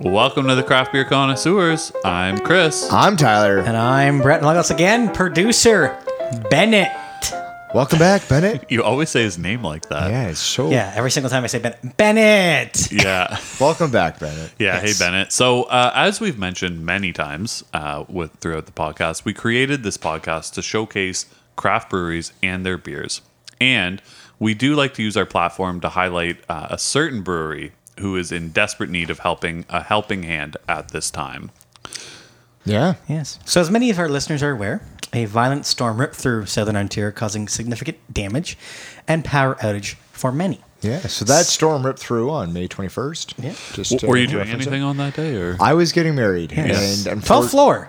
Welcome to the Craft Beer Connoisseurs. I'm Chris. I'm Tyler. And I'm Brett. And like us again, producer Bennett. Welcome back, Bennett. You always say his name like that. Yeah, it's so. Yeah, every single time I say Bennett. Bennett! Yeah. Welcome back, Bennett. Yeah, Yes. hey Bennett. So, uh, as we've mentioned many times uh, with throughout the podcast, we created this podcast to showcase craft breweries and their beers, and we do like to use our platform to highlight uh, a certain brewery who is in desperate need of helping a helping hand at this time. Yeah. Yes. So, as many of our listeners are aware, a violent storm ripped through southern Ontario, causing significant damage and power outage for many. Yeah. So that storm ripped through on May 21st. Yeah. Just W- Were you doing reference it. anything on that day, or I was getting married, Yes. and 12th unfor- floor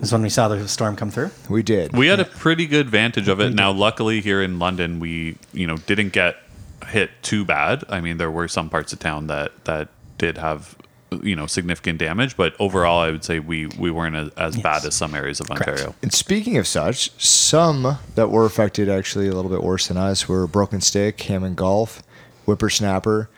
is when we saw the storm come through. we did. We had a pretty good vantage of it. Now, luckily here in London, we you know didn't get hit too bad. I mean, there were some parts of town that that did have you know significant damage, but overall, I would say we we weren't as, as bad as some areas of Ontario. and speaking of such, some that were affected actually a little bit worse than us were Broken Stick, Hammond Golf, Whiprsnapr,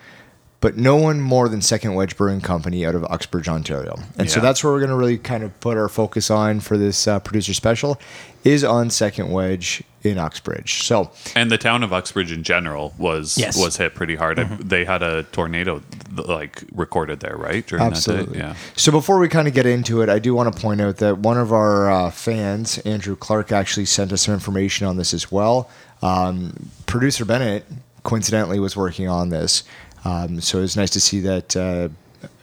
but no one more than Second Wedge Brewing Company out of Uxbridge, Ontario. And so that's where we're going to really kind of put our focus on for this uh, producer special is on Second Wedge in Uxbridge. So And the town of Uxbridge in general was Yes. was hit pretty hard. I- They had a tornado like recorded there, right? During Absolutely. that day, yeah. So before we kind of get into it, I do want to point out that one of our uh, fans, Andrew Clark, actually sent us some information on this as well. Um, Producer Bennett, coincidentally, was working on this, um, so it's nice to see that uh,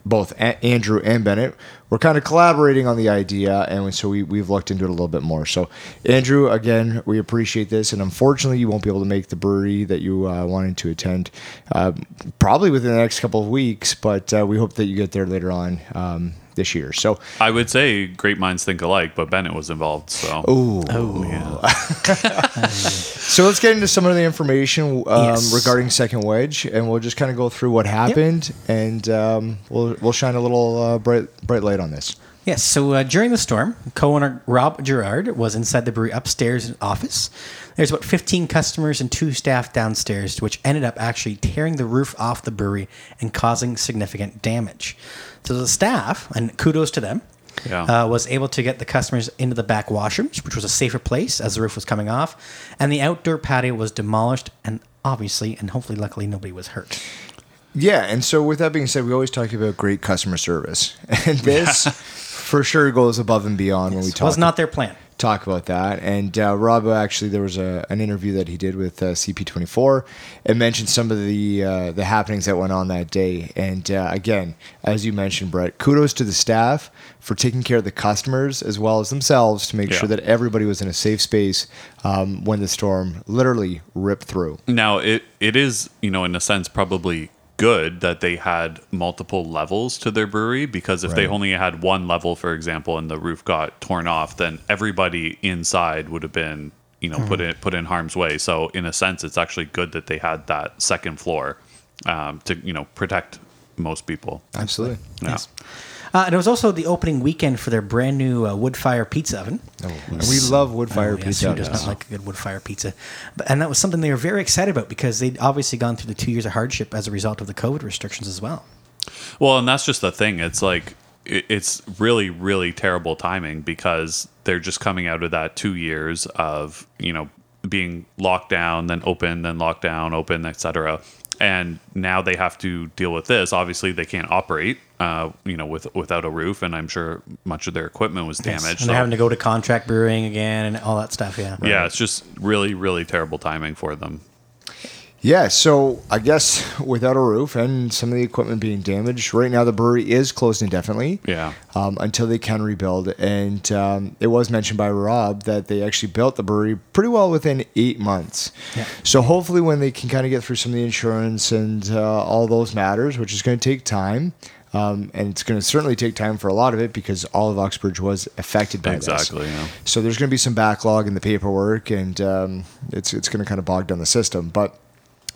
both A- Andrew and Bennett were kind of collaborating on the idea, and so we, we've looked into it a little bit more. So, Andrew, again, we appreciate this, and unfortunately, you won't be able to make the brewery that you uh, wanted to attend uh, probably within the next couple of weeks, but uh, we hope that you get there later on um, this year. So, I would say great minds think alike, but Bennett was involved, so ooh. yeah. So let's get into some of the information um, Yes. regarding Second Wedge, and we'll just kind of go through what happened, and um, we'll we'll shine a little uh, bright bright light on this. Yes, so uh, during the storm, co-owner Rob Gerard was inside the brewery upstairs in office. There's about 15 customers and two staff downstairs, which ended up actually tearing the roof off the brewery and causing significant damage. So the staff, and kudos to them, Yeah. uh, was able to get the customers into the back washrooms, which was a safer place as the roof was coming off, and the outdoor patio was demolished, and obviously, and hopefully, luckily, nobody was hurt. Yeah, and so with that being said, we always talk about great customer service, and this for sure goes above and beyond when we It talk was not their plan. talk about that. And uh, Rob actually, there was a, an interview that he did with uh, CP24 and mentioned some of the uh, the happenings that went on that day. And uh, again, as you mentioned, Brett, kudos to the staff for taking care of the customers as well as themselves to make Yeah. sure that everybody was in a safe space um, when the storm literally ripped through. Now it it is you know in a sense probably good that they had multiple levels to their brewery because if they only had one level, for example, and the roof got torn off, then everybody inside would have been you know put in put in harm's way. So in a sense, it's actually good that they had that second floor um, to you know protect most people. Absolutely. Yeah. Yes. Uh, and it was also the opening weekend for their brand new uh, wood fire pizza oven. And we love wood fire Oh, yes, pizza. Who does not like a good wood fire pizza? But, and that was something they were very excited about because they'd obviously gone through the two years of hardship as a result of the COVID restrictions as well. Well, and that's just the thing. It's like it's really, really terrible timing because they're just coming out of that two years of you know being locked down, then open, then locked down, open, etc. And now they have to deal with this. Obviously, they can't operate, uh, you know, with without a roof, and I'm sure much of their equipment was damaged. And so- they're having to go to contract brewing again and all that stuff. Yeah. yeah, it's just really, really terrible timing for them. Yeah, so I guess without a roof and some of the equipment being damaged, right now the brewery is closed indefinitely. Yeah. Um, until they can rebuild. And um, it was mentioned by Rob that they actually built the brewery pretty well within eight months. Yeah. So hopefully, when they can kind of get through some of the insurance and uh, all those matters, which is going to take time. Um, and it's going to certainly take time for a lot of it because all of Uxbridge was affected by this. Exactly, yeah. So there's going to be some backlog in the paperwork, and um, it's it's going to kind of bog down the system. But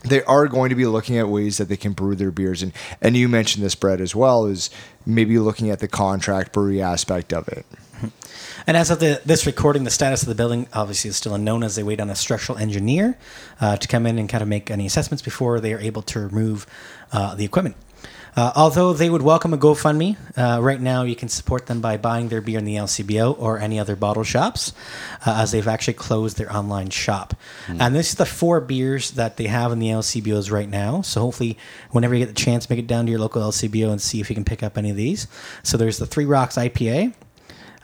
they are going to be looking at ways that they can brew their beers, and and you mentioned this, Brett, as well, is maybe looking at the contract brewery aspect of it. And as of the, this recording, the status of the building obviously is still unknown as they wait on a structural engineer uh, to come in and kind of make any assessments before they are able to remove uh, the equipment. Uh, although they would welcome a GoFundMe, uh, right now you can support them by buying their beer in the LCBO or any other bottle shops, uh, as they've actually closed their online shop. And this is the four beers that they have in the LCBOs right now. So hopefully, whenever you get the chance, make it down to your local LCBO and see if you can pick up any of these. So there's the Three Rocks IPA.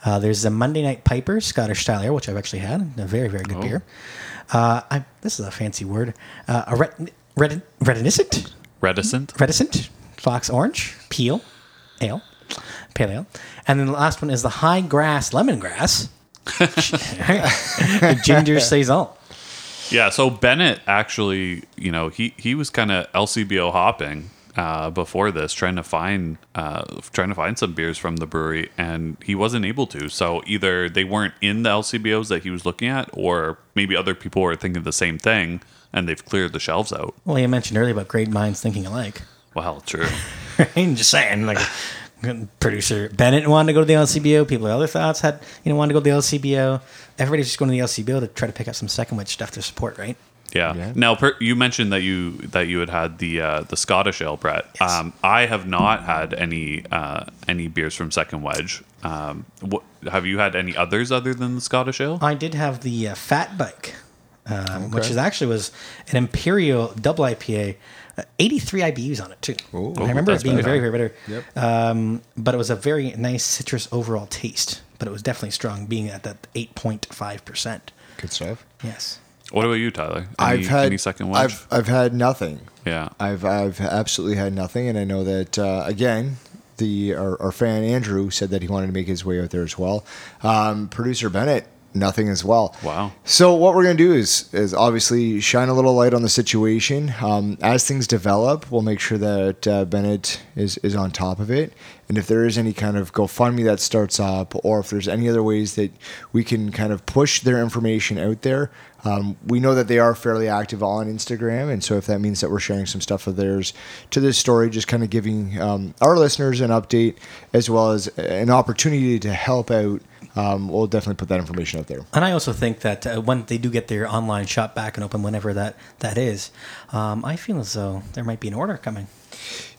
Uh, there's the Monday Night Piper Scottish Style Ale, which I've actually had. A very, very good beer. Uh, I, this is a fancy word. Uh, a ret- ret- retiniscent? Reticent. reticent, fox orange, peel, ale, pale ale, and then the last one is the high grass lemongrass, ginger saison. Yeah, so Bennett actually, you know, he he was kind of LCBO hopping uh, before this, trying to find uh, trying to find some beers from the brewery, and he wasn't able to. So either they weren't in the LCBOs that he was looking at, or maybe other people were thinking the same thing, and they've cleared the shelves out. Well, you mentioned earlier about great minds thinking alike. Well, true. I'm just saying, like producer Bennett wanted to go to the LCBO. People with other thoughts had you know wanted to go to the LCBO. Everybody's just going to the LCBO to try to pick up some second wedge stuff to support, right? Yeah. Yeah. Now, per, you mentioned that you that you had had the uh, the Scottish ale, Brett. Yes. Um, I have not had any uh, any beers from Second Wedge. Um, what, have you had any others other than the Scottish ale? I did have the uh, Fat Bike, um, which is actually was an Imperial double IPA, uh, 83 IBUs on it too. Ooh. I remember it being very very bitter. Yep. Um, but it was a very nice citrus overall taste. But it was definitely strong, being at that 8.5 percent. Good stuff. Yes. What about you, Tyler? Any, I've had any Second Wedge? I've I've had nothing. yeah. I've I've absolutely had nothing, and I know that uh, again. The our, our fan Andrew said that he wanted to make his way out there as well. Um, Producer Bennett, nothing as well. Wow. So what we're gonna do is is obviously shine a little light on the situation. Um, as things develop, we'll make sure that uh, Bennett is is on top of it. And if there is any kind of GoFundMe that starts up, or if there's any other ways that we can kind of push their information out there, um, we know that they are fairly active on Instagram, and so if that means that we're sharing some stuff of theirs to this story, just kind of giving um, our listeners an update as well as an opportunity to help out, um, we'll definitely put that information out there. And I also think that uh, when they do get their online shop back and open, whenever that that is, um, I feel as though there might be an order coming.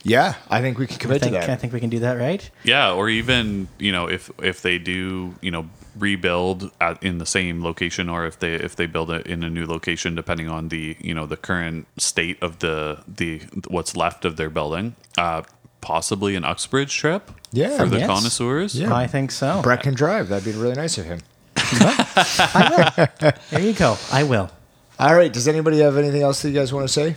Yeah, I think we can commit think, to that. I think we can do that, right? Yeah, or even you know if if they do you know rebuild at, in the same location, or if they if they build it in a new location, depending on the you know the current state of the the what's left of their building, uh, possibly an Uxbridge trip. Yeah, for the yes. connoisseurs. Yeah. I think so. Brett can drive. That'd be really nice of him. I will. There you go. I will. All right. Does anybody have anything else that you guys want to say?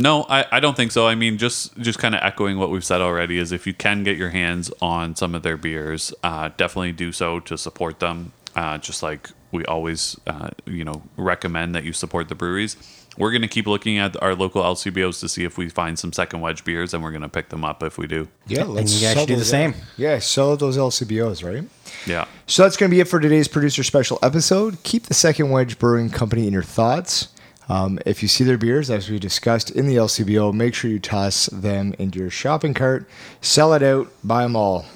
No, I, I don't think so. I mean, just just kind of echoing what we've said already is if you can get your hands on some of their beers, uh, definitely do so to support them. Uh, just like we always, uh, you know, recommend that you support the breweries. We're going to keep looking at our local LCBOs to see if we find some second wedge beers, and we're going to pick them up if we do. Yeah, And you guys should do the those- same. Yeah, sell those LCBOs, right? Yeah. So that's going to be it for today's producer special episode. Keep the Second Wedge Brewing Company in your thoughts. Um, if you see their beers, as we discussed in the LCBO, make sure you toss them into your shopping cart, sell it out, buy them all.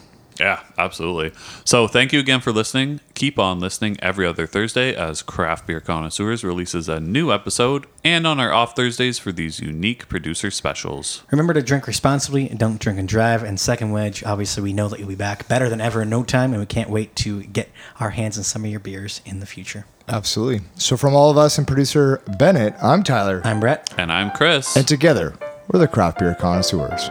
Yeah, absolutely. So thank you again for listening. Keep on listening every other Thursday as Craft Beer Connoisseurs releases a new episode and on our off Thursdays for these unique producer specials. Remember to drink responsibly and don't drink and drive. And second wedge, obviously, we know that you'll be back better than ever in no time, and we can't wait to get our hands on some of your beers in the future. Absolutely. So, from all of us and producer Bennett, I'm Tyler. I'm Brett. And I'm Chris. And together, we're the Craft Beer Connoisseurs.